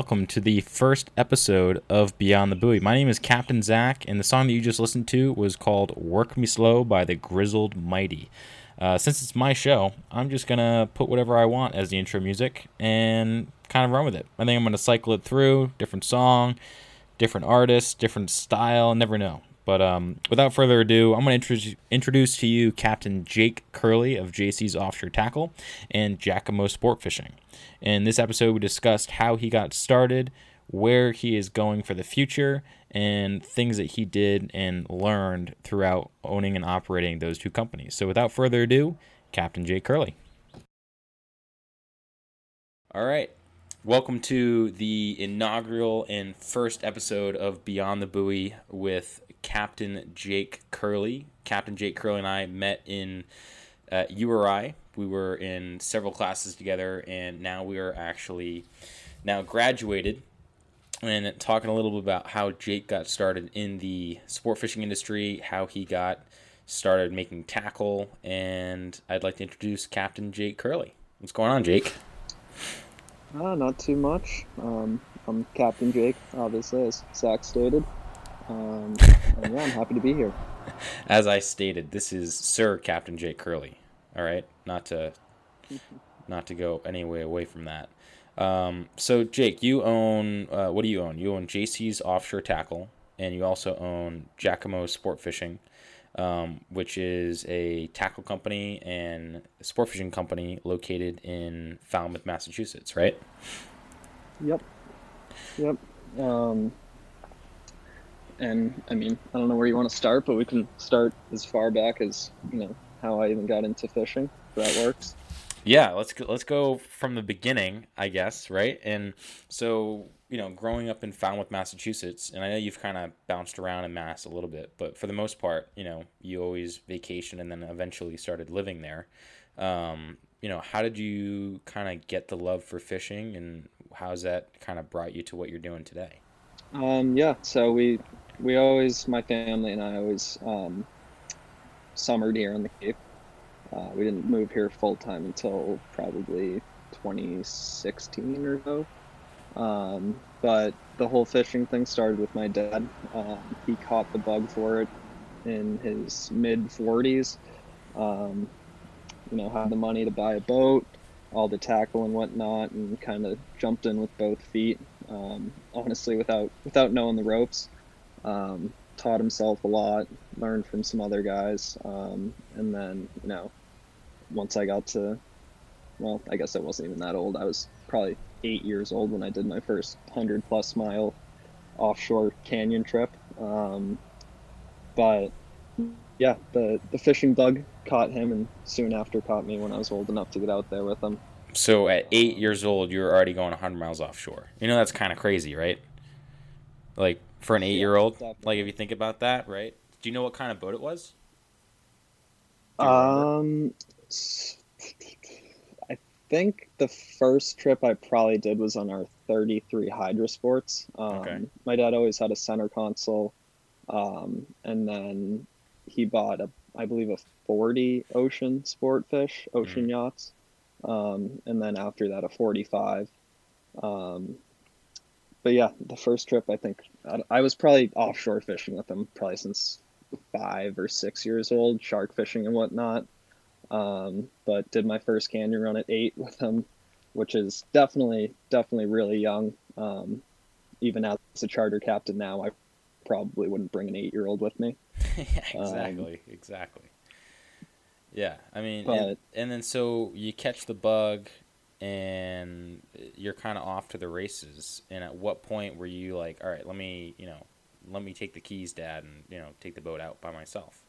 Welcome to the first episode of Beyond the Buoy. My name is Captain Zach, and the song that you just listened to was called Work Me Slow by the Grizzled Mighty. Uh, since it's my show, I'm just going to put whatever I want as the intro music and kind of run with it. I think I'm going to cycle it through, different song, different artist, different style, never know. But um, without further ado, I'm going to introduce, introduce to you Captain Jake Curley of JC's Offshore Tackle and Giacomo Sport Fishing. In this episode, we discussed how he got started, where he is going for the future, and things that he did and learned throughout owning and operating those two companies. So without further ado, Captain Jake Curley. All right. Welcome to the inaugural and first episode of Beyond the Buoy with Captain Jake Curley. Captain Jake Curley and I met in uh, URI. We were in several classes together, and now we are actually now graduated. And talking a little bit about how Jake got started in the sport fishing industry, how he got started making tackle, and I'd like to introduce Captain Jake Curley. What's going on, Jake? Uh, not too much. Um, I'm Captain Jake, obviously, as Zach stated. Um, yeah, I'm happy to be here. As I stated, this is Sir Captain Jake Curley. All right, not to not to go any way away from that. Um, so Jake, you own uh, what do you own? You own JC's Offshore Tackle, and you also own Giacomo Sport Fishing, um, which is a tackle company and sport fishing company located in Falmouth, Massachusetts, right? Yep. Yep. Um, and I mean, I don't know where you want to start, but we can start as far back as you know how I even got into fishing. If that works. Yeah, let's go, let's go from the beginning, I guess, right? And so, you know, growing up in Falmouth, Massachusetts, and I know you've kind of bounced around in Mass a little bit, but for the most part, you know, you always vacation and then eventually started living there. Um, you know, how did you kind of get the love for fishing, and how's that kind of brought you to what you're doing today? Um, yeah, so we we always, my family and I always um, summered here on the Cape. Uh, we didn't move here full time until probably 2016 or so. Um, but the whole fishing thing started with my dad. Um, he caught the bug for it in his mid 40s. Um, you know, had the money to buy a boat, all the tackle and whatnot, and kind of jumped in with both feet. Um, honestly, without without knowing the ropes. Um, taught himself a lot, learned from some other guys, um, and then you know, once I got to, well, I guess I wasn't even that old. I was probably eight years old when I did my first hundred plus mile offshore canyon trip. Um, but yeah, the the fishing bug caught him, and soon after caught me when I was old enough to get out there with him. So at eight years old, you were already going 100 miles offshore. You know that's kind of crazy, right? Like for an eight year old. Like if you think about that, right? Do you know what kind of boat it was? Um, I think the first trip I probably did was on our 33 Hydra Sports. Um, okay. My dad always had a center console, um, and then he bought a, I believe, a 40 Ocean Sport Fish, Ocean mm. yachts, um, and then after that a 45. Um, but yeah, the first trip I think I was probably offshore fishing with them probably since five or six years old, shark fishing and whatnot. Um, but did my first canyon run at eight with them, which is definitely definitely really young. Um, even as a charter captain now, I probably wouldn't bring an eight year old with me. exactly, um, exactly. Yeah, I mean, but, and, and then so you catch the bug and you're kind of off to the races. And at what point were you like, all right, let me, you know, let me take the keys, Dad, and you know, take the boat out by myself?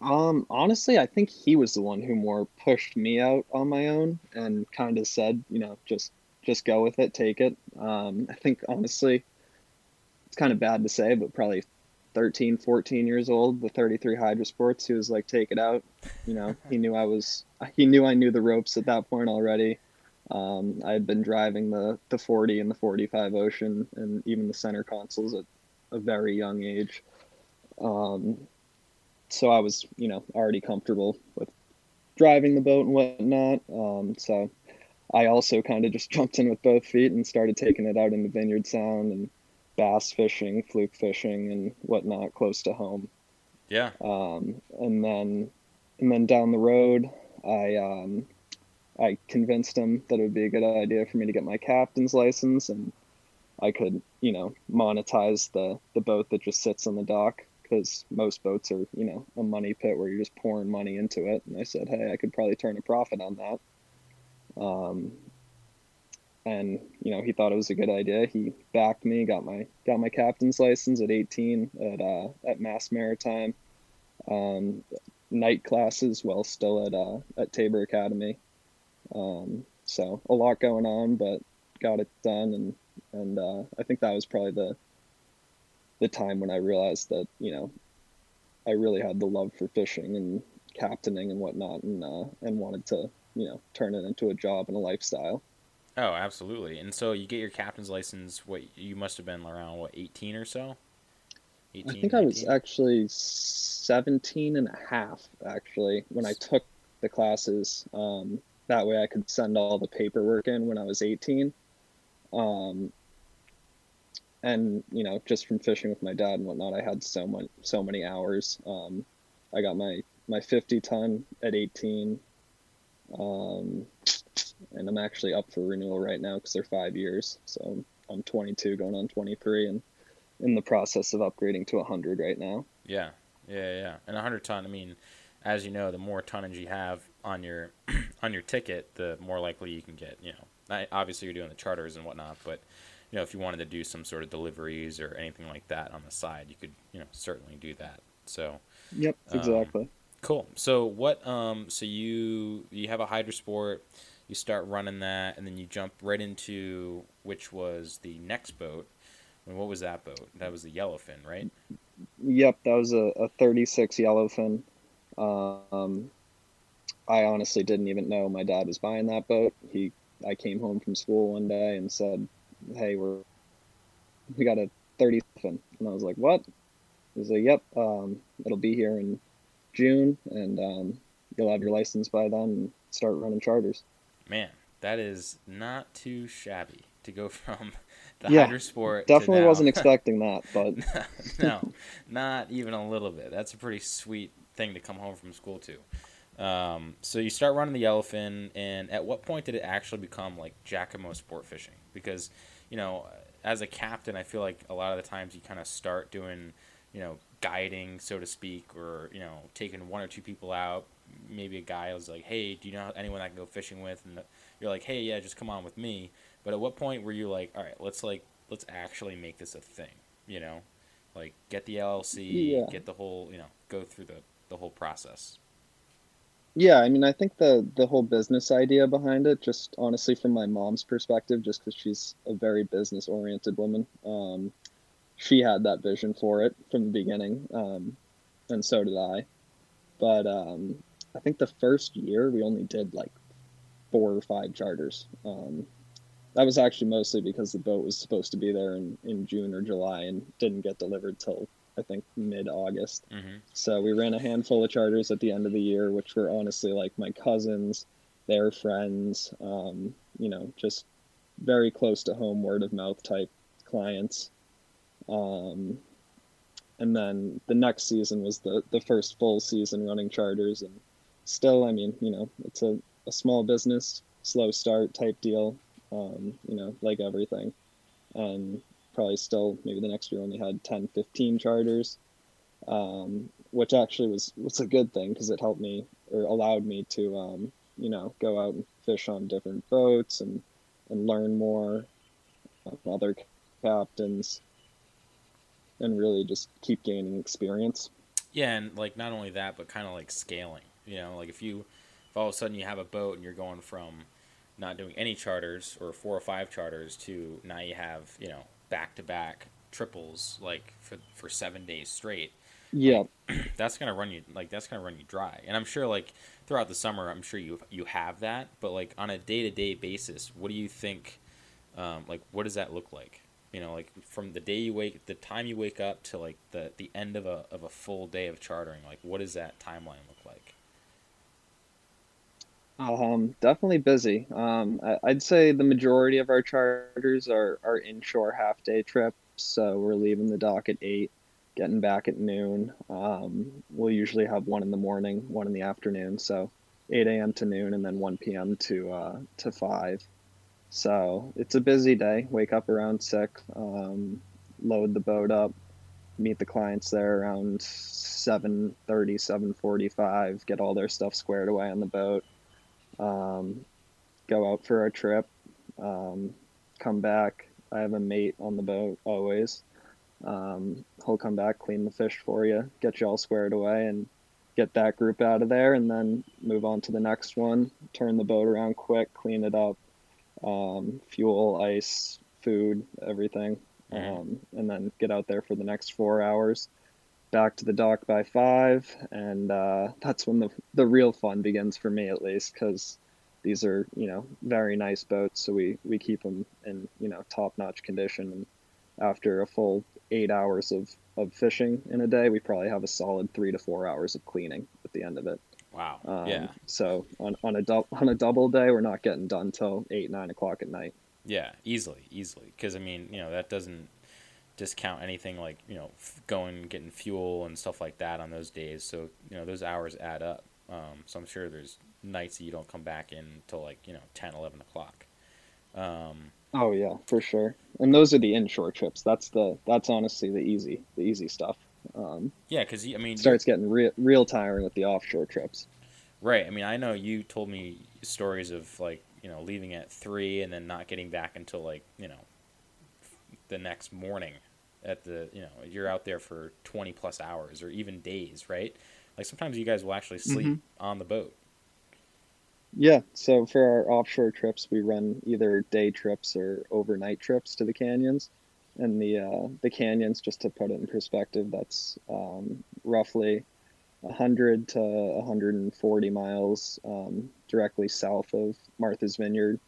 Um, honestly, I think he was the one who more pushed me out on my own and kind of said, you know, just just go with it, take it. Um, I think honestly, it's kind of bad to say, but probably 13, 14 years old, the 33 Hydra Sports, he was like, take it out. You know, he knew I was, he knew I knew the ropes at that point already. Um, I had been driving the, the 40 and the 45 Ocean and even the center consoles at a very young age. Um, so I was, you know, already comfortable with driving the boat and whatnot. Um, so I also kind of just jumped in with both feet and started taking it out in the Vineyard Sound and bass fishing, fluke fishing, and whatnot close to home. Yeah. Um, and then, and then down the road, I um, I convinced him that it would be a good idea for me to get my captain's license, and I could, you know, monetize the the boat that just sits on the dock because most boats are, you know, a money pit where you're just pouring money into it. And I said, hey, I could probably turn a profit on that. Um, and you know, he thought it was a good idea. He backed me, got my got my captain's license at 18 at uh, at Mass Maritime. Um, night classes while still at uh, at Tabor Academy. Um, so a lot going on, but got it done, and and uh, I think that was probably the the time when I realized that you know I really had the love for fishing and captaining and whatnot, and uh, and wanted to you know turn it into a job and a lifestyle. Oh, absolutely. And so you get your captain's license. What you must have been around what eighteen or so. 18, I think 19? I was actually 17 and a half actually when I took the classes. Um, that way I could send all the paperwork in when I was 18. Um, and you know, just from fishing with my dad and whatnot, I had so much, so many hours. Um, I got my my 50 ton at 18, um, and I'm actually up for renewal right now because they're five years. So I'm 22, going on 23, and in the process of upgrading to 100 right now. Yeah, yeah, yeah. And 100 ton. I mean, as you know, the more tonnage you have on your on your ticket, the more likely you can get. You know, obviously you're doing the charters and whatnot, but you know, if you wanted to do some sort of deliveries or anything like that on the side, you could, you know, certainly do that. So. Yep. Um, exactly. Um, cool. So what? Um. So you you have a Hydra Sport, you start running that, and then you jump right into which was the next boat. Mean, what was that boat? That was the yellowfin, right? Yep, that was a, a 36 yellowfin. Um, I honestly didn't even know my dad was buying that boat. He, I came home from school one day and said, "Hey, we're we got a 30 and I was like, "What?" He's like, "Yep, um, it'll be here in June, and um, you'll have your license by then and start running charters." Man, that is not too shabby to go from the yeah, Hydra Sport. Definitely wasn't expecting that, but no, not even a little bit. That's a pretty sweet thing to come home from school to. Um, so you start running the yellowfin, and at what point did it actually become like Giacomo sport fishing? Because, you know, as a captain, I feel like a lot of the times you kind of start doing, you know, guiding, so to speak, or you know, taking one or two people out. Maybe a guy was like, "Hey, do you know anyone I can go fishing with?" And you're like, "Hey, yeah, just come on with me." But at what point were you like, "All right, let's like let's actually make this a thing," you know, like get the LLC, yeah. get the whole, you know, go through the the whole process. Yeah, I mean, I think the the whole business idea behind it, just honestly from my mom's perspective, just because she's a very business oriented woman, um, she had that vision for it from the beginning, um, and so did I. But um, I think the first year we only did like four or five charters. Um, that was actually mostly because the boat was supposed to be there in, in June or July and didn't get delivered till I think mid August. Mm-hmm. So we ran a handful of charters at the end of the year, which were honestly like my cousins, their friends, um, you know, just very close to home word of mouth type clients. Um, and then the next season was the, the first full season running charters. And still, I mean, you know, it's a, a small business, slow start type deal, um, you know, like everything. And probably still maybe the next year only had 10 15 charters um, which actually was was a good thing because it helped me or allowed me to um, you know go out and fish on different boats and and learn more from other captains and really just keep gaining experience yeah and like not only that but kind of like scaling you know like if you if all of a sudden you have a boat and you're going from not doing any charters or four or five charters to now you have you know back to back triples like for for seven days straight. Yeah, like, that's gonna run you like that's gonna run you dry. And I'm sure like throughout the summer, I'm sure you you have that. But like on a day to day basis, what do you think? Um, like what does that look like? You know, like from the day you wake, the time you wake up to like the the end of a of a full day of chartering. Like what does that timeline look like? Um, definitely busy. Um, I, I'd say the majority of our charters are are inshore half day trips. So we're leaving the dock at eight, getting back at noon. Um, we'll usually have one in the morning, one in the afternoon. So 8 a.m. to noon, and then 1 p.m. to uh, to five. So it's a busy day. Wake up around six, um, load the boat up, meet the clients there around 7.30, 7.45, get all their stuff squared away on the boat um, go out for our trip, um, come back. I have a mate on the boat always. Um, he'll come back, clean the fish for you, get you all squared away, and get that group out of there, and then move on to the next one. Turn the boat around quick, clean it up, um, fuel, ice, food, everything, Mhm. um, and then get out there for the next four hours. Back to the dock by five, and uh, that's when the the real fun begins for me, at least, because these are you know very nice boats, so we we keep them in you know top notch condition. And after a full eight hours of of fishing in a day, we probably have a solid three to four hours of cleaning at the end of it. Wow. Um, Yeah. so on on a on a double day, we're not getting done till eight nine o'clock at night. Yeah. Easily. Easily. Because I mean, you know, that doesn't discount anything like you know f- going getting fuel and stuff like that on those days. So you know those hours add up. Um, so I'm sure there's nights that you don't come back in until like you know 10, 11 o'clock. Um, Oh yeah, for sure. And those are the inshore trips. That's the that's honestly the easy the easy stuff. Um, yeah, because I mean, starts getting real real tiring with the offshore trips. right. I mean, I know you told me stories of like you know leaving at three and then not getting back until like you know the next morning. At the you know you're out there for twenty plus hours or even days, right? Like sometimes you guys will actually sleep Mhm. on the boat. Yeah, so for our offshore trips, we run either day trips or overnight trips to the canyons. And the uh, the canyons, just to put it in perspective, that's um, roughly 100 to 140 miles um, directly south of Martha's Vineyard.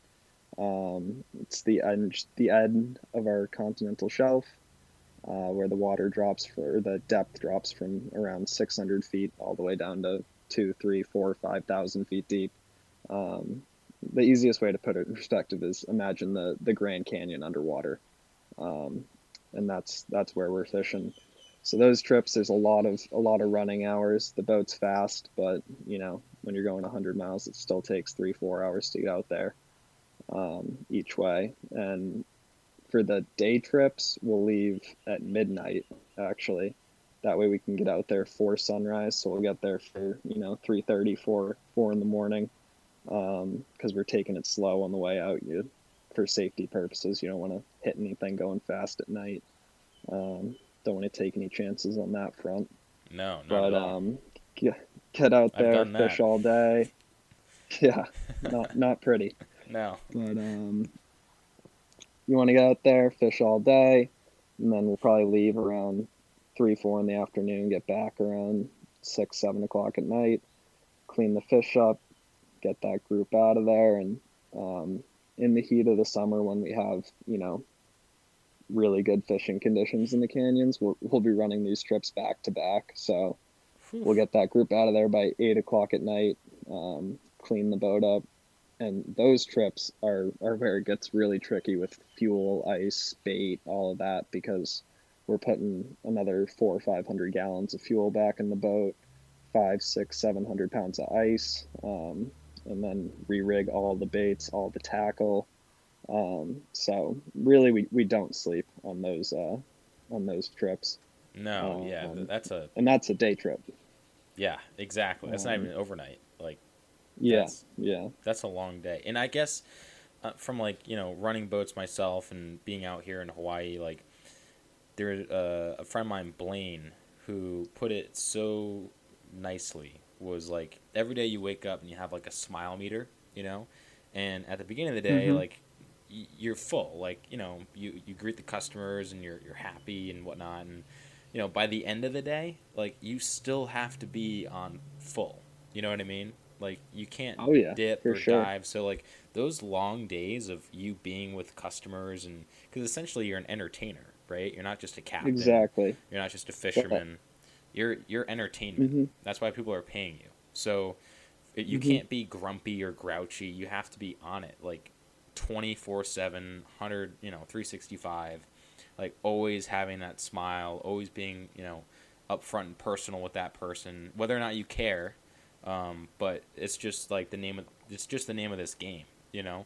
Um, it's the end the end of our continental shelf, uh, where the water drops for the depth drops from around 600 feet all the way down to two, three, four, five thousand feet deep. Um, the easiest way to put it in perspective is imagine the the Grand Canyon underwater, um, and that's that's where we're fishing. So those trips, there's a lot of a lot of running hours. The boat's fast, but you know when you're going 100 miles, it still takes three four hours to get out there um, each way. And for the day trips, we'll leave at midnight actually. That way we can get out there for sunrise. So we'll get there for you know 3:30, 4 4 in the morning because we're taking it slow on the way out. You, for safety purposes, you don't want to hit anything going fast at night. Um, don't want to take any chances on that front. No, not But at all. um, get, get out there, done that. fish all day. Yeah, not not pretty. no. But um, you want to get out there, fish all day, and then we'll probably leave around three, four in the afternoon. Get back around six, seven o'clock at night. Clean the fish up, get that group out of there, and um, in the heat of the summer when we have you know really good fishing conditions in the canyons, we'll, we'll be running these trips back to back. So we'll get that group out of there by eight o'clock at night. Um, clean the boat up, and those trips are are where it gets really tricky with fuel, ice, bait, all of that because we're putting another four or five hundred gallons of fuel back in the boat, five, six, seven hundred pounds of ice, um, and then re-rig all the baits, all the tackle. Um, so really, we, we don't sleep on those uh, on those trips, no, yeah, um, th- that's a and that's a day trip. yeah, exactly. That's not Um, even overnight. Like Yeah, That's- yeah. that's a long day. And I guess uh, from like you know running boats myself and being out here in Hawaii, like there uh, a friend of mine, Blaine, who put it so nicely was like every day you wake up and you have like a smile meter, you know, and at the beginning of the day, Mhm. like y- you're full, like you know you you greet the customers and you're you're happy and whatnot, and you know by the end of the day, like you still have to be on full. You know what I mean? Like you can't Oh yeah, dip or sure. dive. So like those long days of you being with customers and because essentially you're an entertainer, right? You're not just a captain. Exactly. You're not just a fisherman. You're you're entertainment. hmm That's why people are paying you. So It- You Mhm. can't be grumpy or grouchy. You have to be on it, like 24 7, 100, you know, 365. Like always having that smile, always being, you know, upfront and personal with that person, whether or not you care. Um, but it's just like the name of it's just the name of this game, you know.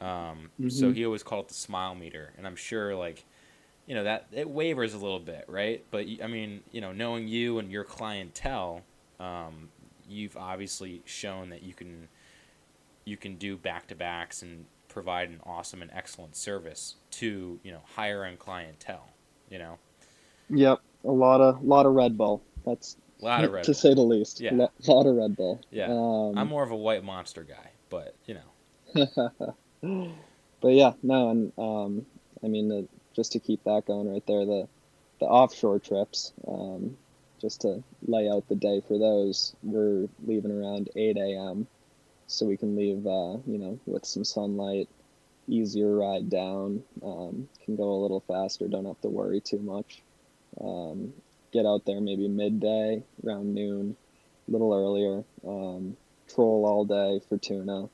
Um, So Mhm. he always called it the smile meter, and I'm sure like, you know, that it wavers a little bit, right? But I mean, you know, knowing you and your clientele, um, you've obviously shown that you can you can do back to backs and provide an awesome and excellent service to you know higher end clientele. You know, Yep, a lot of a lot of Red Bull. That's a lot of Red to Bull. say the least. Yeah. Lo- lot of Red Bull. Yeah. Um, I'm more of a white monster guy, but you know, but yeah, no, and um, I mean, the, just to keep that going right there, the the offshore trips, um, just to lay out the day for those, we're leaving around 8 a.m. so we can leave, uh, you know, with some sunlight, easier ride down, um, can go a little faster, don't have to worry too much. Um, get out there maybe midday, around noon, a little earlier, um, troll all day for tuna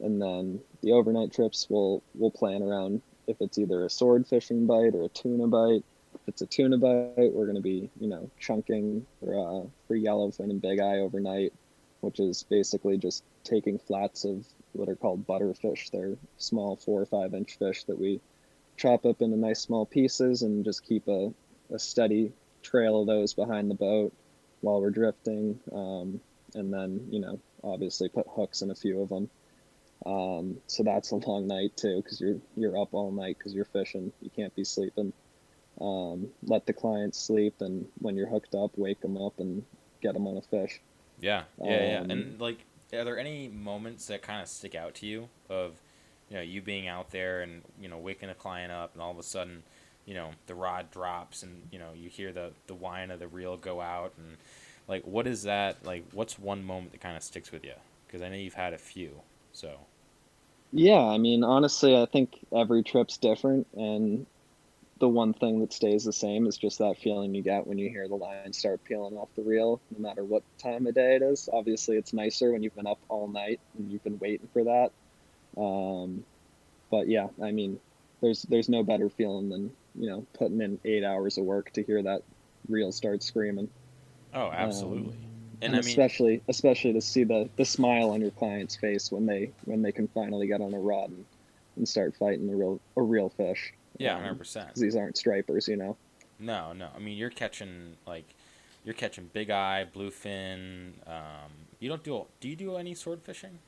and then the overnight trips we'll we'll plan around if it's either a sword fishing bite or a tuna bite. If it's a tuna bite, we're going to be you know chunking for uh, for yellowfin and big eye overnight, which is basically just taking flats of what are called butterfish. They're small four or five inch fish that we chop up into nice small pieces and just keep a, a steady trail of those behind the boat while we're drifting. Um, and then you know obviously put hooks in a few of them. Um, so that's a long night too, because you're you're up all night because you're fishing. You can't be sleeping. Um, let the clients sleep, and when you're hooked up, wake them up and get them on a fish. yeah, yeah, yeah. Um, And like, are there any moments that kind of stick out to you of, you know, you being out there and you know waking a client up, and all of a sudden, you know, the rod drops, and you know you hear the the whine of the reel go out, and like, what is that? Like, what's one moment that kind of sticks with you? Because I know you've had a few, so. Yeah, I mean, honestly, I think every trip's different, and the one thing that stays the same is just that feeling you get when you hear the line start peeling off the reel, no matter what time of day it is. Obviously, it's nicer when you've been up all night and you've been waiting for that. Um, but yeah, I mean, there's there's no better feeling than you know putting in eight hours of work to hear that reel start screaming. Oh, absolutely. Um, and and I mean, especially especially to see the the smile on your client's face when they when they can finally get on a rod and, and start fighting a real a real fish. yeah, Um, hundred percent. 'cause these aren't stripers, you know. No, no. I mean, you're catching like, you're catching big eye, bluefin. Um, you don't do. Do you do any sword fishing?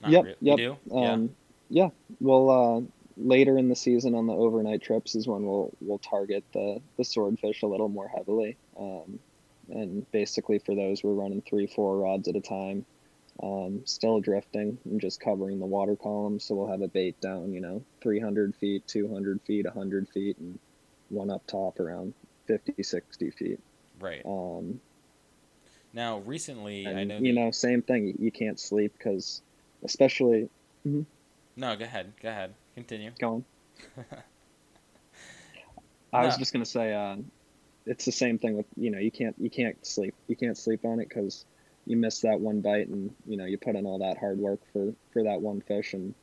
Not Yep, yep. You do. Um, yeah. Well, uh, later in the season on the overnight trips is when we'll we'll target the the swordfish a little more heavily. Um, and basically for those we're running three four rods at a time. Um, still drifting and just covering the water column. So we'll have a bait down, you know, 300 feet, 200 feet, 100 feet, and one up top around 50, 60 feet. Right. Um, Now, recently, I know. you know, same thing. You can't sleep because, especially, No, go ahead. Go ahead. Continue. going. I was just gonna say, uh, it's the same thing with you know you can't you can't sleep you can't sleep on it because you miss that one bite and you know you put in all that hard work for for that one fish and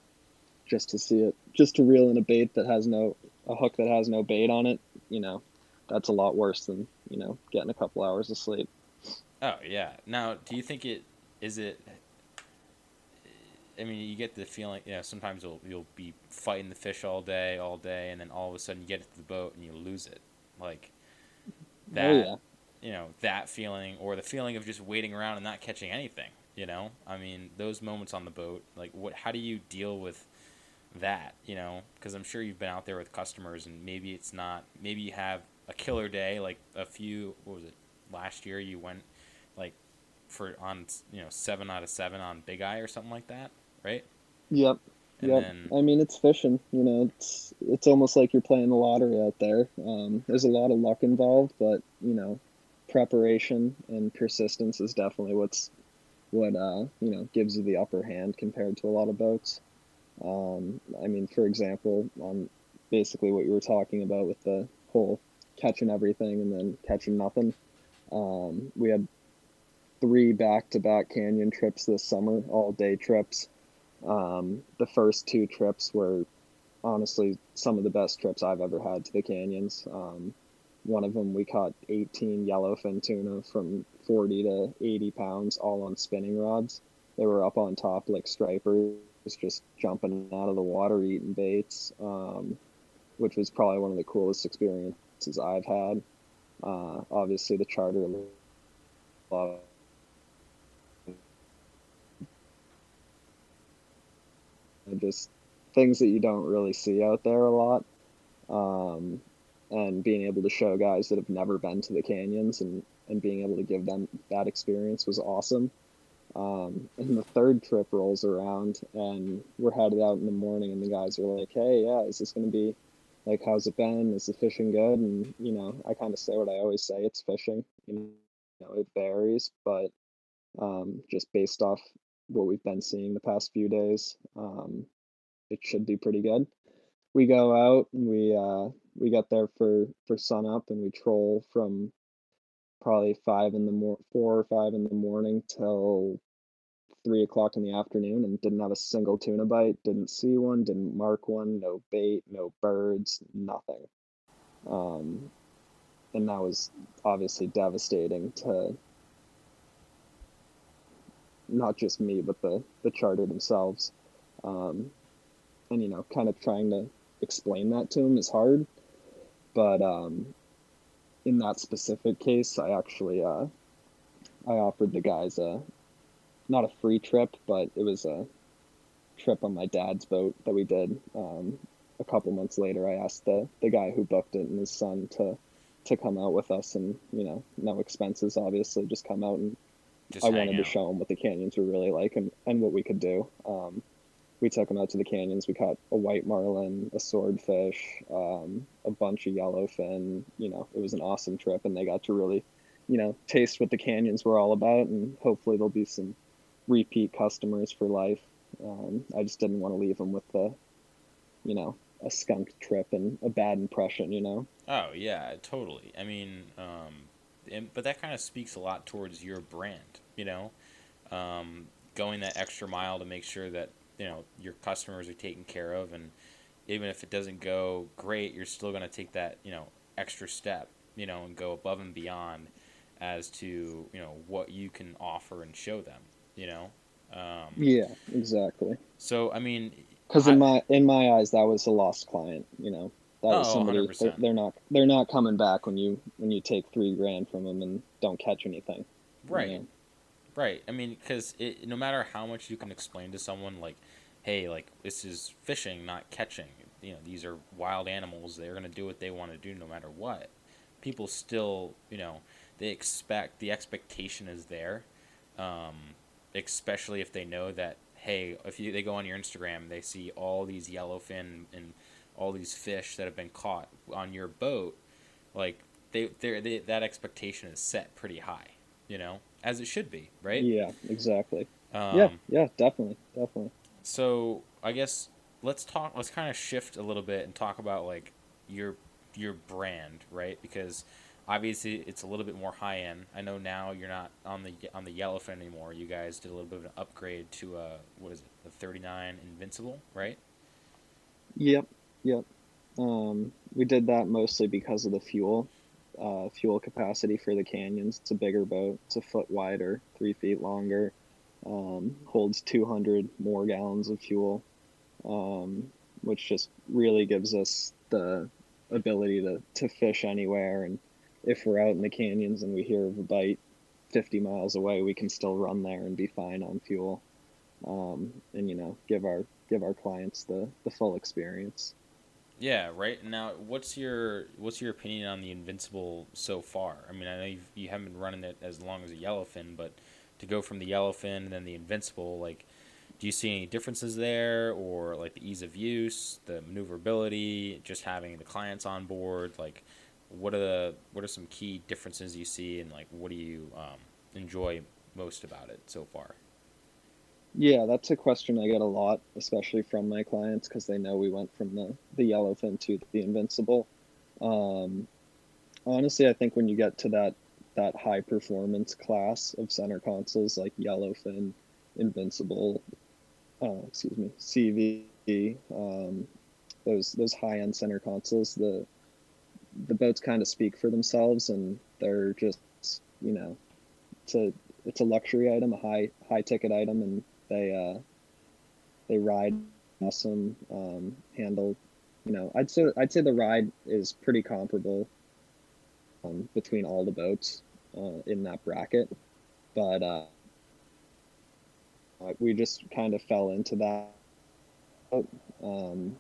just to see it just to reel in a bait that has no a hook that has no bait on it you know that's a lot worse than you know getting a couple hours of sleep. Oh yeah. Now, do you think it is it? I mean, you get the feeling. You know, sometimes you'll you'll be fighting the fish all day, all day, and then all of a sudden you get to the boat and you lose it. Like Oh, that. oh yeah. you know that feeling or the feeling of just waiting around and not catching anything you know i mean those moments on the boat like what how do you deal with that you know because i'm sure you've been out there with customers and maybe it's not maybe you have a killer day like a few what was it last year you went like for on you know seven out of seven on big eye or something like that right Yep. And yep. then I mean, it's fishing. You know, it's it's almost like you're playing the lottery out there. Um, there's a lot of luck involved, but you know, preparation and persistence is definitely what's what uh, you know gives you the upper hand compared to a lot of boats. Um, I mean, for example, on basically what you were talking about with the whole catching everything and then catching nothing. Um, we had three back-to-back canyon trips this summer, all day trips. Um, the first two trips were honestly some of the best trips I've ever had to the canyons. Um, one of them we caught 18 yellowfin tuna from 40 to 80 pounds, all on spinning rods. They were up on top like stripers, just jumping out of the water, eating baits, um, which was probably one of the coolest experiences I've had. Uh, obviously, the charter just things that you don't really see out there a lot. Um, and being able to show guys that have never been to the canyons and, and being able to give them that experience was awesome. Um, and the third trip rolls around and we're headed out in the morning and the guys are like, Hey, yeah, is this going to be like, how's it been? Is the fishing good? And, you know, I kind of say what I always say, it's fishing, you know, it varies, but, um, just based off what we've been seeing the past few days, um, it should be pretty good. We go out and we uh, we get there for for sun up and we troll from probably five in the mor four or five in the morning till three o'clock in the afternoon and didn't have a single tuna bite. Didn't see one. Didn't mark one. No bait. No birds. Nothing. Um, and that was obviously devastating to not just me but the the charter themselves. Um, and you know, kind of trying to explain that to him is hard. But um, in that specific case, I actually uh, I offered the guys a not a free trip, but it was a trip on my dad's boat that we did. Um, a couple months later, I asked the the guy who booked it and his son to to come out with us, and you know, no expenses, obviously, just come out and just I wanted out. to show him what the canyons were really like and, and what we could do. Um, we took them out to the canyons. We caught a white marlin, a swordfish, um, a bunch of yellowfin. You know, it was an awesome trip, and they got to really, you know, taste what the canyons were all about. And hopefully, there'll be some repeat customers for life. Um, I just didn't want to leave them with the, you know, a skunk trip and a bad impression. You know. Oh yeah, totally. I mean, um, and, but that kind of speaks a lot towards your brand. You know, um, going that extra mile to make sure that you know your customers are taken care of, and even if it doesn't go great, you're still going to take that you know extra step, you know, and go above and beyond as to you know what you can offer and show them, you know. Um, yeah, exactly. So I mean, because in my in my eyes, that was a lost client. You know, that was oh, somebody they're, they're, not they're not coming back when you when you take three grand from them and don't catch anything. Right. You know? Right. I mean, because no matter how much you can explain to someone, like, hey, like this is fishing, not catching. You know, these are wild animals. They're gonna do what they want to do, no matter what. People still, you know, they expect the expectation is there, um, especially if they know that hey, if you, they go on your Instagram, they see all these yellowfin and all these fish that have been caught on your boat, like they, they that expectation is set pretty high, you know as it should be, right? Yeah, exactly. Um, yeah, yeah, definitely, definitely. So I guess let's talk. Let's kind of shift a little bit and talk about like your your brand, right? Because obviously it's a little bit more high end. I know now you're not on the on the yellowfin anymore. You guys did a little bit of an upgrade to a what is it, the 39 Invincible, right? Yep, yep. Um, we did that mostly because of the fuel uh, fuel capacity for the canyons. It's a bigger boat. It's a foot wider, three feet longer. Um, holds 200 more gallons of fuel, um, which just really gives us the ability to, to fish anywhere. And if we're out in the canyons and we hear of a bite 50 miles away, we can still run there and be fine on fuel. Um, and you know, give our give our clients the, the full experience. Yeah, right. Now, what's your what's your opinion on the Invincible so far? I mean, I know you've, you haven't been running it as long as a Yellowfin, but to go from the Yellowfin and then the Invincible, like, do you see any differences there, or like the ease of use, the maneuverability, just having the clients on board? Like, what are the what are some key differences you see, and like, what do you um, enjoy most about it so far? Yeah, that's a question I get a lot, especially from my clients because they know we went from the the yellowfin to the invincible. Um, honestly, I think when you get to that that high performance class of center consoles like Yellowfin, Invincible, uh, excuse me, SeaVee, um, those those high end center consoles. The the boats kind of speak for themselves, and they're just you know, it's a it's a luxury item, a high high ticket item, and they uh, they ride awesome, um, handle. You know, I'd say I'd say the ride is pretty comparable um, between all the boats uh, in that bracket, but uh, we just kind of fell into that. Um,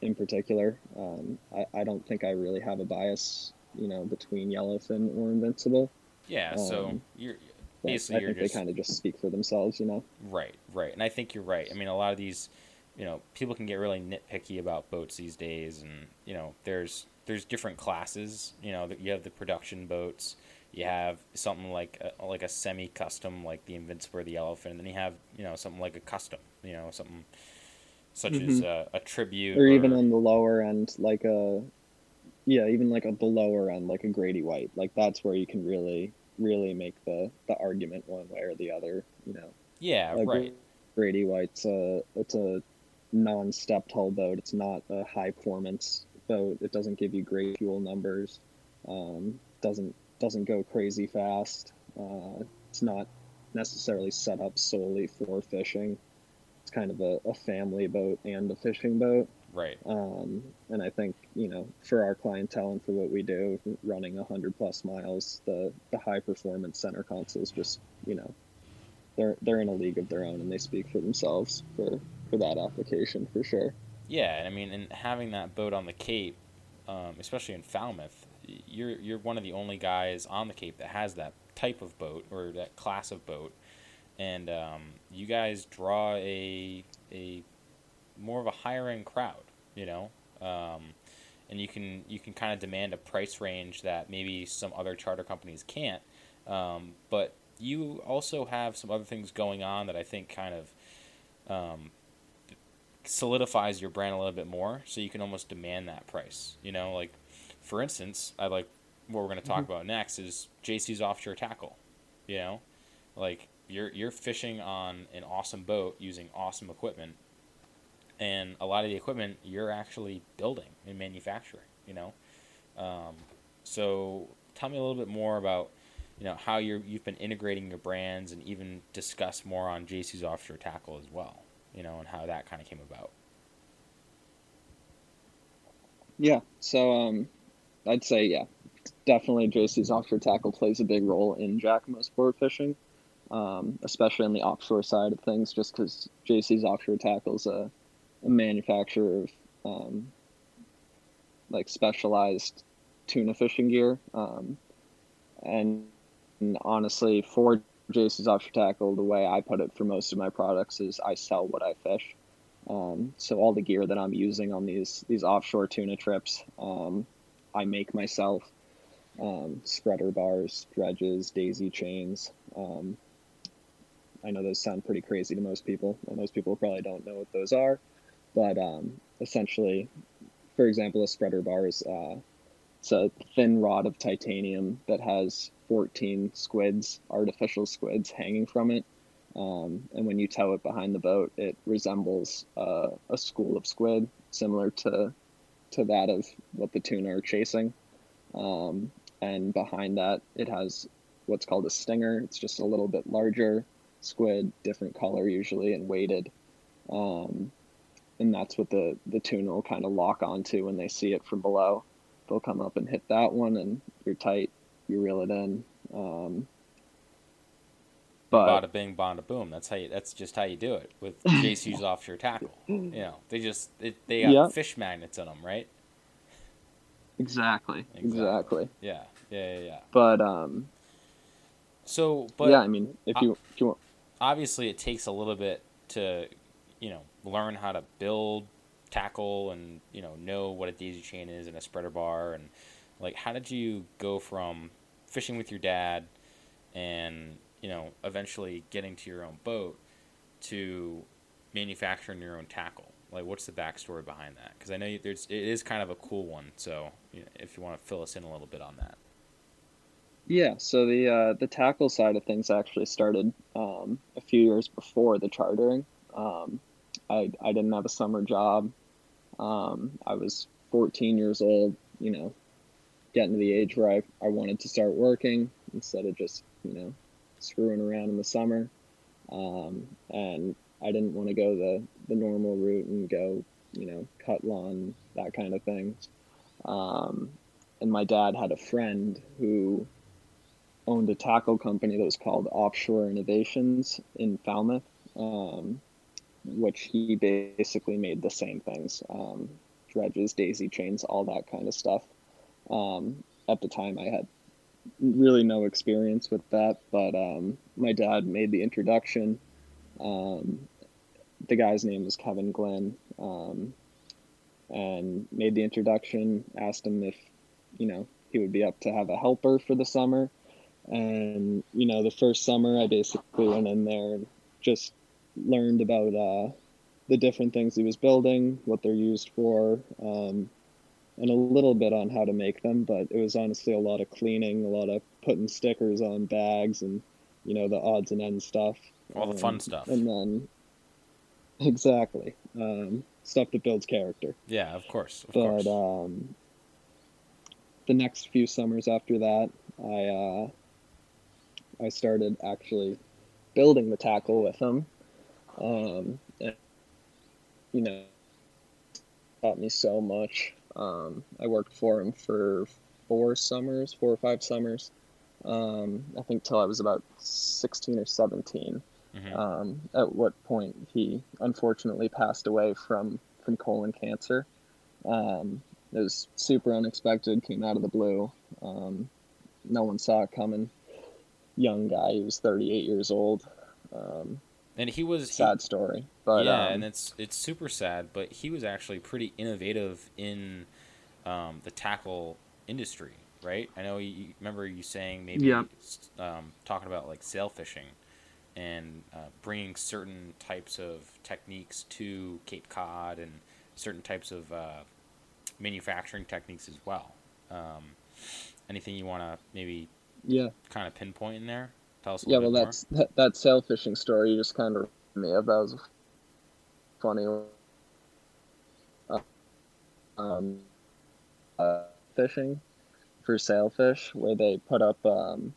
in particular, um, I, I don't think I really have a bias, you know, between Yellowfin or Invincible. Yeah, so Um, you're basically I you're think just they kind of just speak for themselves, you know. Right, right. And I think you're right. I mean, a lot of these, you know, people can get really nitpicky about boats these days, and you know, there's there's different classes. You know, you have the production boats, you have something like a, like a semi-custom, like the Invincible or the Yellowfin, and then you have you know something like a custom. You know, something such as Mhm. a, a tribute, Or even on the lower end, like a, yeah, even like at the lower end, like a Grady White. Like that's where you can really, really make the the argument one way or the other. You know, yeah, Like, right. Grady White's a it's a non-stepped hull boat. It's not a high performance boat. It doesn't give you great fuel numbers. Um, doesn't doesn't go crazy fast. Uh, it's not necessarily set up solely for fishing. It's kind of a, a family boat and a fishing boat. Right. Um, and I think you know for our clientele and for what we do, running hundred plus miles, the the high performance center consoles just you know they're they're in a league of their own and they speak for themselves for for that application for sure. Yeah, and I mean, and having that boat on the Cape, um, especially in Falmouth, you're you're one of the only guys on the Cape that has that type of boat or that class of boat, and um, you guys draw a a more of a higher end crowd, you know, um, and you can you can kind of demand a price range that maybe some other charter companies can't, um, but you also have some other things going on that I think kind of um, solidifies your brand a little bit more so you can almost demand that price you know? Like for instance i like what we're going to talk Mhm. about next is jc's offshore tackle you know? Like you're you're fishing on an awesome boat using awesome equipment and a lot of the equipment you're actually building and manufacturing you know um, so tell me a little bit more about you know how you're you've been integrating your brands and even discuss more on jc's offshore tackle as well you know, and how that kind of came about. Yeah. So um, I'd say yeah, definitely JC's offshore tackle plays a big role in Giacomo sport fishing, um, especially on the offshore side of things, just because JC's offshore tackle is a, a manufacturer of um, like specialized tuna fishing gear, um, and, and honestly, for JC's offshore tackle, the way I put it for most of my products is I sell what I fish. Um, so all the gear that I'm using on these these offshore tuna trips, um, I make myself. Um, spreader bars, dredges, daisy chains. Um, I know those sound pretty crazy to most people. and Most people probably don't know what those are, but um, essentially, for example, a spreader bar is uh, it's a thin rod of titanium that has 14 squids, artificial squids, hanging from it. Um, and when you tow it behind the boat, it resembles uh, a school of squid, similar to to that of what the tuna are chasing. Um, and behind that, it has what's called a stinger. It's just a little bit larger squid, different color usually, and weighted. Um, and that's what the the tuna will kind of lock onto when they see it from below. They'll come up and hit that one, and you're tight. You reel it in. Um, but Bada bing, bada boom. That's how you. That's just how you do it with JC's offshore tackle. You know, they just they, they got Yeah. fish magnets in them, right? exactly, Exactly. exactly. Yeah, yeah, yeah, yeah. But um, So, but yeah, I mean, if you if you want, obviously it takes a little bit to, you know, learn how to build tackle and you know know what a daisy chain is and a spreader bar and like how did you go from fishing with your dad and you know eventually getting to your own boat to manufacturing your own tackle like what's the backstory behind that because i know you, there's it is kind of a cool one so you know, if you want to fill us in a little bit on that Yeah, so the uh, the tackle side of things actually started um, a few years before the chartering. Um, I I didn't have a summer job. Um, I was 14 years old. You know, getting to the age where I, I wanted to start working instead of just you know screwing around in the summer. Um, and I didn't want to go the the normal route and go you know cut lawn that kind of thing. Um, and my dad had a friend who owned a tackle company that was called Offshore Innovations in Falmouth, um, which he basically made the same things um, dredges, daisy chains, all that kind of stuff. Um, at the time, I had really no experience with that, but um, my dad made the introduction. Um, the guy's name was Kevin Glenn, um, and made the introduction. Asked him if, you know, he would be up to have a helper for the summer and you know, the first summer, I basically went in there and just learned about uh, the different things he was building, what they're used for, um, and a little bit on how to make them. But it was honestly a lot of cleaning, a lot of putting stickers on bags, and you know, the odds and ends stuff. All the um, fun stuff. And then, exactly, um, stuff that builds character. Yeah, of course. Of but course. um, the next few summers after that, I uh, I started actually building the tackle with him. Um, and, you know, taught me so much. Um, I worked for him for four summers, four or five summers. Um, I think till I was about 16 or 17. Mhm. Um, at what point he unfortunately passed away from, from colon cancer. Um, it was super unexpected, came out of the blue. Um, no one saw it coming young guy. He was 38 years old. Um, And he was he- sad story, but yeah, um, and it's it's super sad, but he was actually pretty innovative in um, the tackle industry, right? I know you you remember you saying maybe Yeah. um, talking about like sail fishing and uh, bringing certain types of techniques to Cape Cod and certain types of uh, manufacturing techniques as well. Um, anything you want to maybe yeah, kind of pinpoint in there? Tell us yeah. Well, that's that, that sail fishing story you just kind of me of. That was funny. Uh, um, uh, fishing for sailfish, where they put up. Um,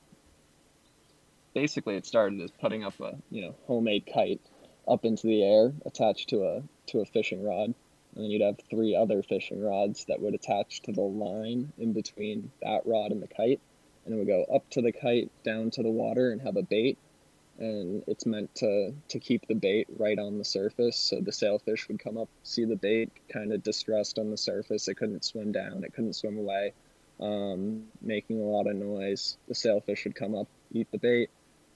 basically, it started as putting up a you know homemade kite up into the air attached to a to a fishing rod, and then you'd have three other fishing rods that would attach to the line in between that rod and the kite, and it would go up to the kite, down to the water, and have a bait. And it's meant to to keep the bait right on the surface, so the sailfish would come up, see the bait, kind of distressed on the surface. It couldn't swim down, it couldn't swim away, um, making a lot of noise. The sailfish would come up, eat the bait,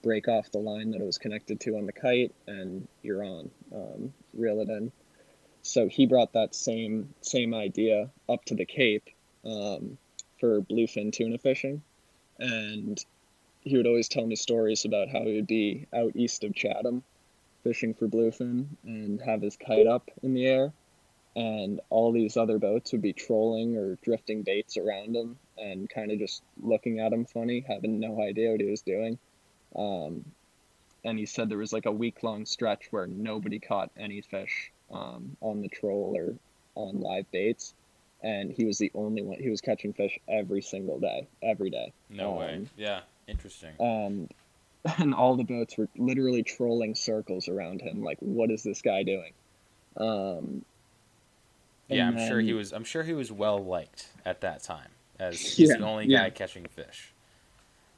break off the line that it was connected to on the kite, and you're on. Um, reel it in. So he brought that same same idea up to the Cape um, for bluefin tuna fishing, and he would always tell me stories about how he would be out east of Chatham fishing for bluefin and have his kite up in the air. And all these other boats would be trolling or drifting baits around him and kind of just looking at him funny having no idea what he was doing. Um, and he said there was like a week long stretch where nobody caught any fish um, on the troll or on live baits and he was the only one he was catching fish every single day every day No way. Um, Yeah, interesting. and and all the boats were literally trolling circles around him like what is this guy doing um Yeah, I'm and sure he was. I'm sure he was well liked at that time, as he's the Yeah, only yeah. guy catching fish.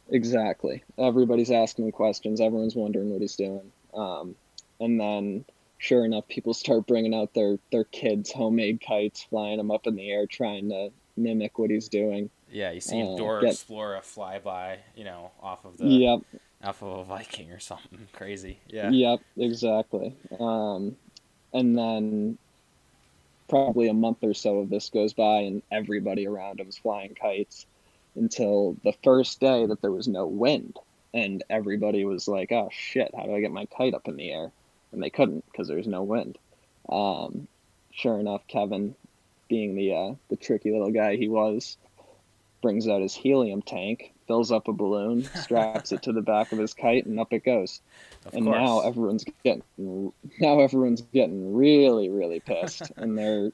exactly everybody's asking questions everyone's wondering what he's doing um and then sure enough people start bringing out their their kids homemade kites flying them up in the air trying to mimic what he's doing Yeah, you see Uh, Dora get- Explorer fly by, you know, off of the yep off of a Viking or something crazy. Yeah. Yep, exactly. Um, and then probably a month or so of this goes by, and everybody around him's flying kites until the first day that there was no wind, and everybody was like, "Oh shit, how do I get my kite up in the air?" And they couldn't because there was no wind. Um, sure enough, Kevin, being the uh, the tricky little guy he was, brings out his helium tank, fills up a balloon, straps it to the back of his kite, and up it goes. Of and course. now everyone's getting now everyone's getting really really pissed, and they're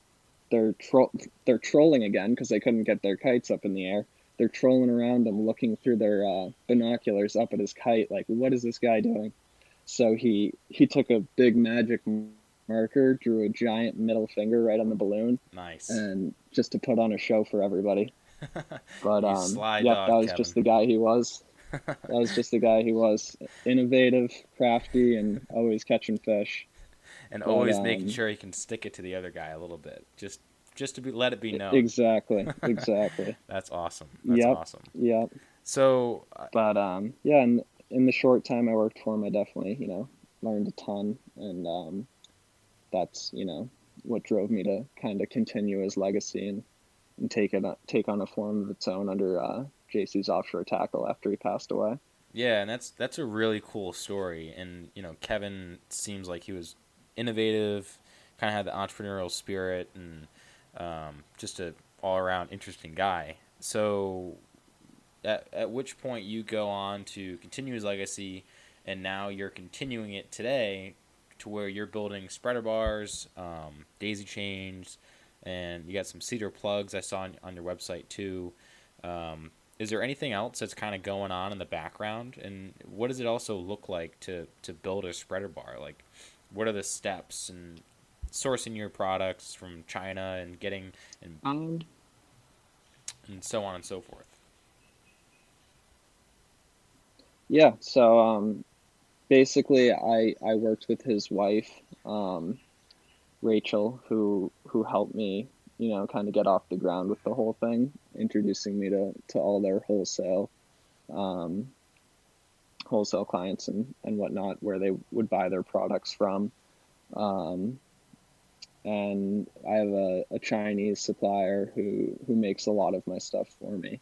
they're tro- they're trolling again because they couldn't get their kites up in the air. They're trolling around him, looking through their uh, binoculars up at his kite, like, "What is this guy doing?" So he he took a big magic marker, drew a giant middle finger right on the balloon, nice. and just to put on a show for everybody. But um, yep, dog, that was Kevin. just the guy he was. That was just the guy he was. Innovative, crafty, and always catching fish. and but, always making um, sure he can stick it to the other guy a little bit, just just to be let it be known. Exactly, exactly. That's awesome. That's Yep. awesome. Yep. So uh, But um, yeah, in, in the short time I worked for him, I definitely, you know, learned a ton, and um, that's you know what drove me to kind of continue his legacy and, and take it take on a form of its own under uh, JC's offshore tackle after he passed away. yeah, and that's that's a really cool story. And you know, Kevin seems like he was innovative, kind of had the entrepreneurial spirit, and um, just a all around interesting guy. So, at at which point you go on to continue his legacy, and now you're continuing it today, to where you're building spreader bars, um, daisy chains, and you got some cedar plugs I saw on, on your website too. Um, is there anything else that's kind of going on in the background, and what does it also look like to to build a spreader bar? Like, what are the steps and sourcing your products from China and getting and Um, and so on and so forth. Yeah, so um, basically, I I worked with his wife, um, Rachel, who who helped me, you know, kind of get off the ground with the whole thing, introducing me to to all their wholesale, um, wholesale clients and and whatnot, where they would buy their products from. Um, and I have a, a Chinese supplier who who makes a lot of my stuff for me.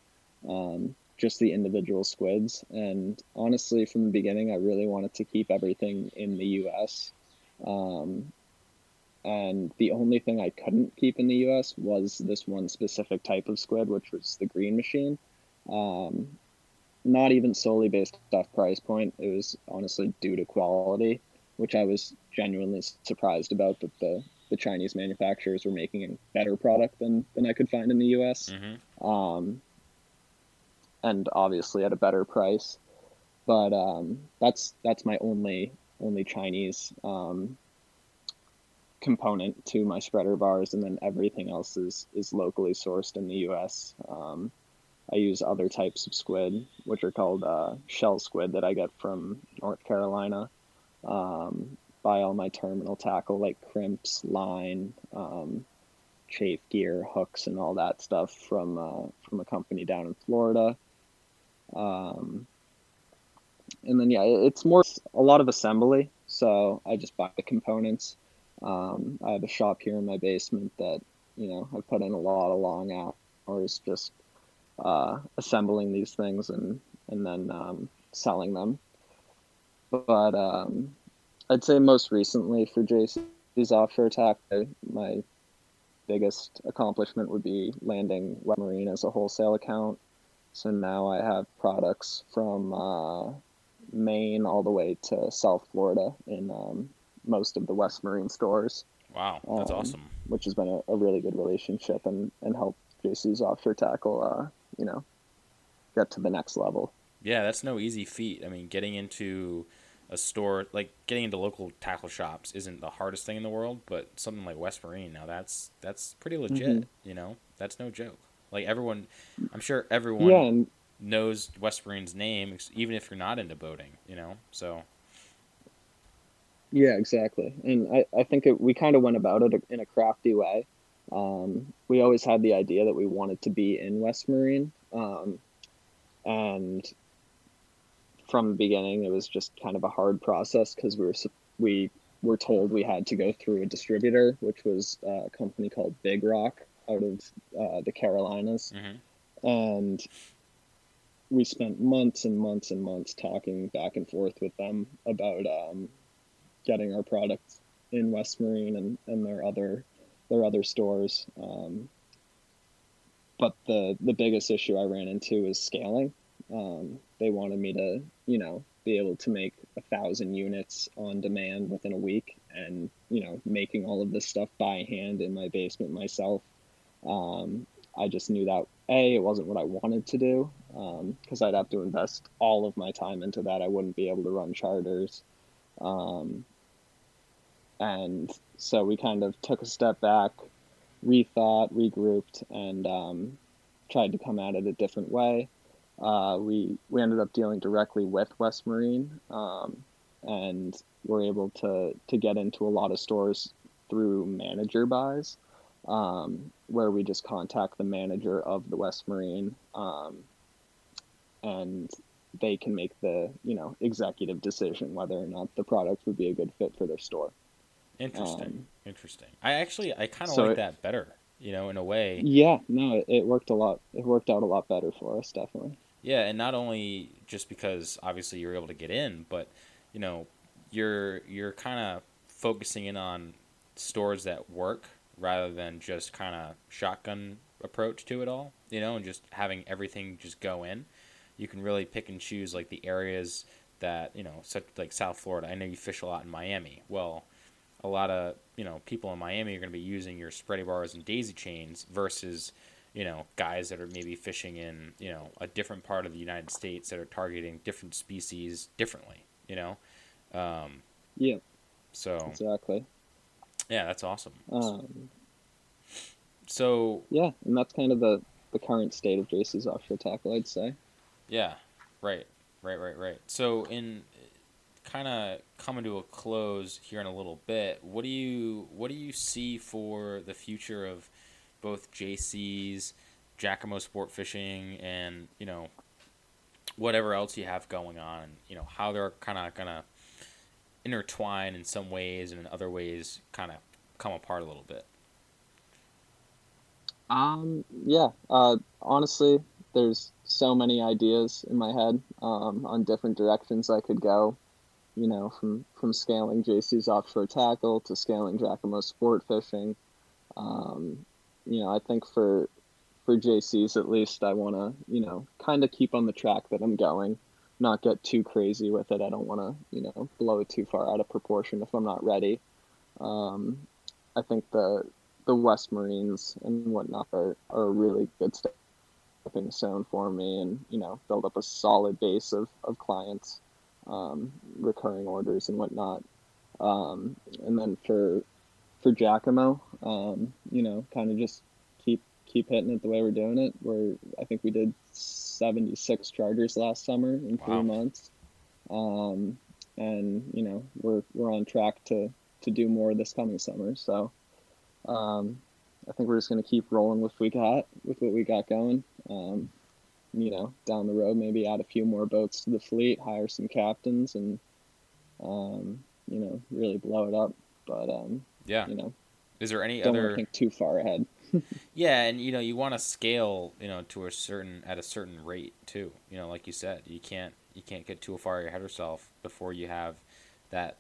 Um, just the individual squids. And honestly, from the beginning, I really wanted to keep everything in the US. Um, and the only thing I couldn't keep in the US was this one specific type of squid, which was the green machine. Um, not even solely based off price point, it was honestly due to quality, which I was genuinely surprised about that the, the Chinese manufacturers were making a better product than, than I could find in the US Mm-hmm. um, and obviously at a better price. But um, that's that's my only only Chinese um, component to my spreader bars, and then everything else is is locally sourced in the U.S. Um, I use other types of squid, which are called uh, shell squid, that I get from North Carolina. Um, buy all my terminal tackle like crimps, line, um, chafe gear, hooks, and all that stuff from uh, from a company down in Florida. Um, and then yeah, it's more a lot of assembly. So I just buy the components. Um, I have a shop here in my basement that you know I've put in a lot of long hours just uh, assembling these things and and then um, selling them. But um, I'd say most recently for JC's offshore attack, my biggest accomplishment would be landing West Marine as a wholesale account. So now I have products from uh, Maine all the way to South Florida in um, most of the West Marine stores, Wow, that's Um, awesome. which has been a, a really good relationship and, and helped JC's offshore tackle, uh, you know, get to the next level. Yeah, that's no easy feat. I mean, getting into a store like getting into local tackle shops isn't the hardest thing in the world, but something like West Marine now that's that's pretty legit. Mhm. You know, that's no joke. Like everyone, I'm sure everyone Yeah, and knows West Marine's name, even if you're not into boating. You know, so Yeah, exactly. And I, I think it, we kind of went about it in a crafty way. Um, we always had the idea that we wanted to be in West Marine. Um, and from the beginning, it was just kind of a hard process because we were, we were told we had to go through a distributor, which was uh, a company called Big Rock out of uh, the Carolinas mhm. and we spent months and months and months talking back and forth with them about um, getting our products in West Marine and, and their other their other stores. Um, but the the biggest issue I ran into is scaling. Um, they wanted me to, you know, be able to make a thousand units on demand within a week, and you know, making all of this stuff by hand in my basement myself. Um, I just knew that a it wasn't what I wanted to do because um, I'd have to invest all of my time into that. I wouldn't be able to run charters, um, and so we kind of took a step back, rethought, regrouped, and um, tried to come at it a different way. Uh, we we ended up dealing directly with West Marine, um, and were able to to get into a lot of stores through manager buys, um, where we just contact the manager of the West Marine, um, and they can make the you know executive decision whether or not the product would be a good fit for their store. Interesting. Um, Interesting. I actually I kind of so like it, that better. You know, in a way. Yeah. No, it, it worked a lot. It worked out a lot better for us, definitely. Yeah, and not only just because obviously you're able to get in, but you know, you're you're kind of focusing in on stores that work rather than just kind of shotgun approach to it all. You know, and just having everything just go in. You can really pick and choose like the areas that you know, such like South Florida. I know you fish a lot in Miami. Well a lot of you know people in Miami are going to be using your spreader bars and daisy chains versus you know guys that are maybe fishing in you know a different part of the United States that are targeting different species differently. You know. Um, yeah. So exactly. Yeah, that's awesome. Um, so yeah, and that's kind of the the current state of JC's offshore tackle, I'd say. Yeah. Right. Right. Right. Right. So in kind of coming to a close here in a little bit, what do you what do you see for the future of both JC's, Giacomo Sport Fishing, and you know whatever else you have going on, and you know how they're kind of gonna intertwine in some ways, and in other ways kind of come apart a little bit. Um. Yeah. Uh. Honestly, there's so many ideas in my head um, on different directions I could go you know, from from scaling JC's offshore tackle to scaling Giacomo sport fishing. Um, you know, I think for for JC's at least, I want to you know kind of keep on the track that I'm going, not get too crazy with it. I don't want to you know blow it too far out of proportion if I'm not ready. Um, I think the the West Marines and whatnot are, are a really good stepping stone for me, and you know build up a solid base of, of clients um, recurring orders and whatnot. Um, and then for for Giacomo, um, you know, kind of just keep hitting it the way we're doing it. We're I think we did 76 chargers last summer in wow. three months, um, and you know we're we're on track to to do more this coming summer. So um, I think we're just gonna keep rolling with we got with what we got going. Um, you know, down the road, maybe add a few more boats to the fleet, hire some captains, and um, you know, really blow it up. But um, yeah, you know, is there any other? don't other think too far ahead? yeah, and you know, you want to scale, you know, to a certain at a certain rate too. You know, like you said, you can't you can't get too far ahead of yourself before you have that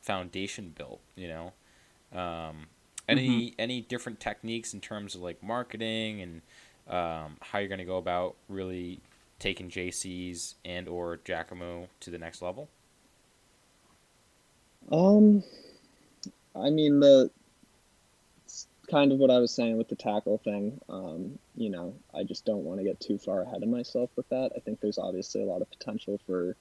foundation built. You know, um, any mm-hmm. any different techniques in terms of like marketing and um, how you're going to go about really taking JC's and or Giacomo to the next level? Um, I mean the kind of what I was saying with the tackle thing. Um, you know, I just don't want to get too far ahead of myself with that. I think there's obviously a lot of potential for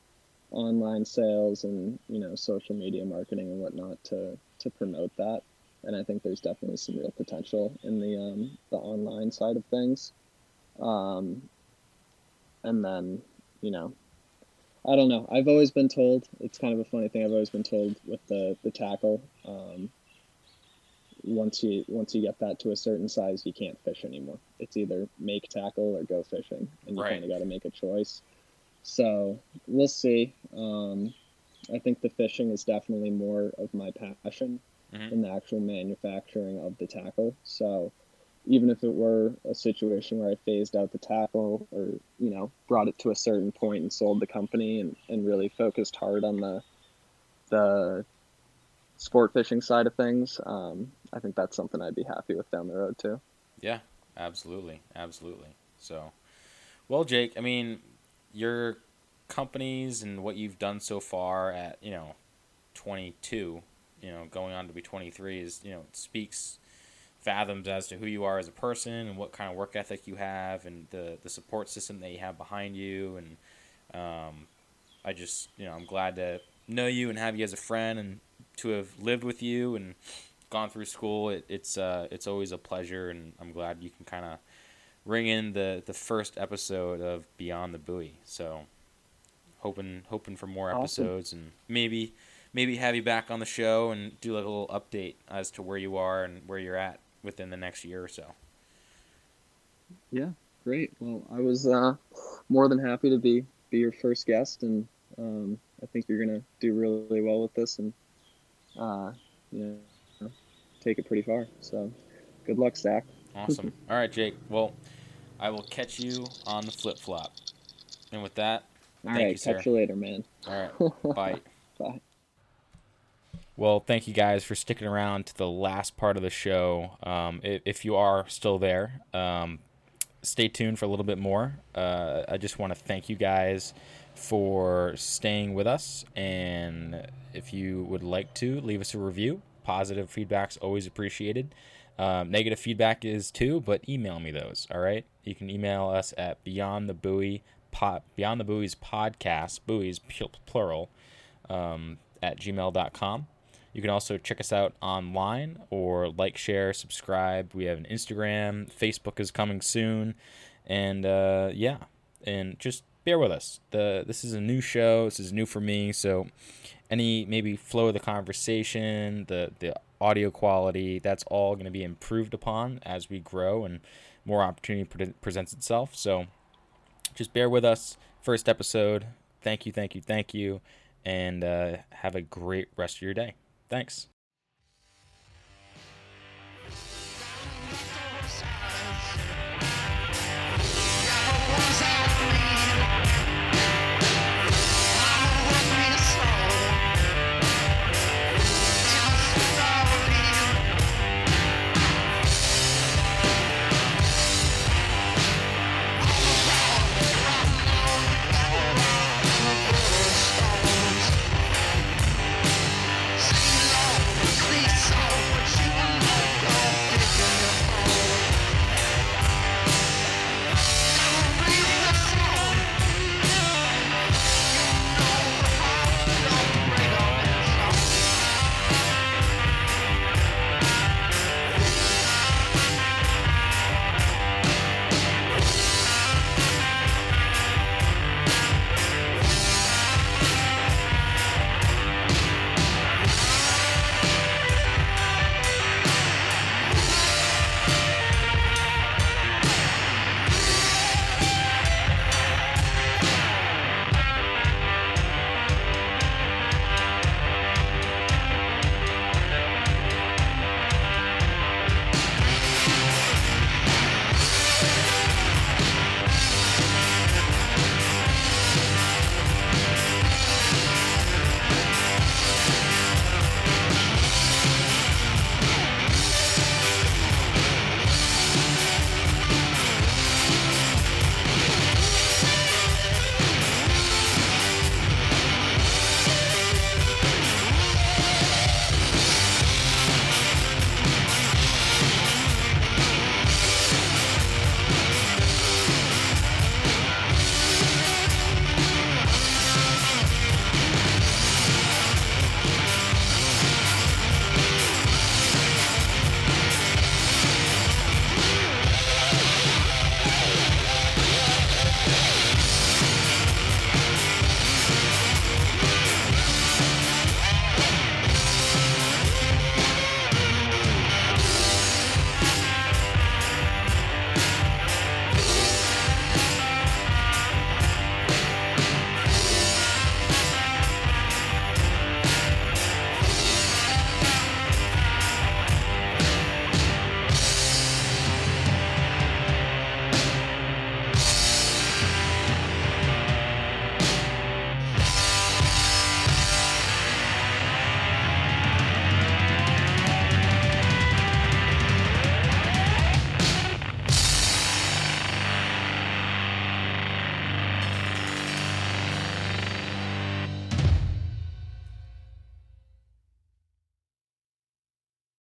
online sales and you know social media marketing and whatnot to to promote that. And I think there's definitely some real potential in the um, the online side of things. Um, and then, you know, I don't know. I've always been told it's kind of a funny thing. I've always been told with the the tackle. Um, once you once you get that to a certain size, you can't fish anymore. It's either make tackle or go fishing, and you right. kind of got to make a choice. So we'll see. Um, I think the fishing is definitely more of my passion mm-hmm. than the actual manufacturing of the tackle. So even if it were a situation where I phased out the tackle or, you know, brought it to a certain point and sold the company and, and really focused hard on the the sport fishing side of things, um, I think that's something I'd be happy with down the road too. Yeah, absolutely, absolutely. So, well, Jake, I mean, your companies and what you've done so far at you know, twenty two, you know, going on to be twenty three is you know speaks fathoms as to who you are as a person and what kind of work ethic you have and the the support system that you have behind you and um, I just you know I'm glad to know you and have you as a friend and to have lived with you and gone through school. It, it's uh, it's always a pleasure, and I'm glad you can kind of ring in the the first episode of Beyond the Buoy. So hoping hoping for more Awesome. episodes and maybe maybe have you back on the show and do like a little update as to where you are and where you're at within the next year or so. Yeah, great. Well, I was uh, more than happy to be be your first guest, and um, I think you're gonna do really well with this, and uh, you know, take it pretty far. So, good luck, Zach. Awesome. All right, Jake. Well, I will catch you on the flip flop. And with that, All right, you, catch you later, man. all right, bye. Bye. Well, thank you guys for sticking around to the last part of the show. Um, if, if you are still there, um, stay tuned for a little bit more. Uh, I just want to thank you guys for staying with us. And if you would like to, leave us a review. Positive feedback's always appreciated. Um, negative feedback is too, but email me those. All right, you can email us at Beyond the Buoy, pod, Beyond the Buoys podcast, buoys pl- plural, um, at gmail.com. You can also check us out online or like, share, subscribe. We have an Instagram. Facebook is coming soon. And uh, yeah, and just bear with us. The This is a new show. This is new for me. So any maybe flow of the conversation, the, the audio quality, that's all going to be improved upon as we grow and more opportunity pre- presents itself. So just bear with us. First episode. Thank you, thank you, thank you. And uh, have a great rest of your day. Thanks.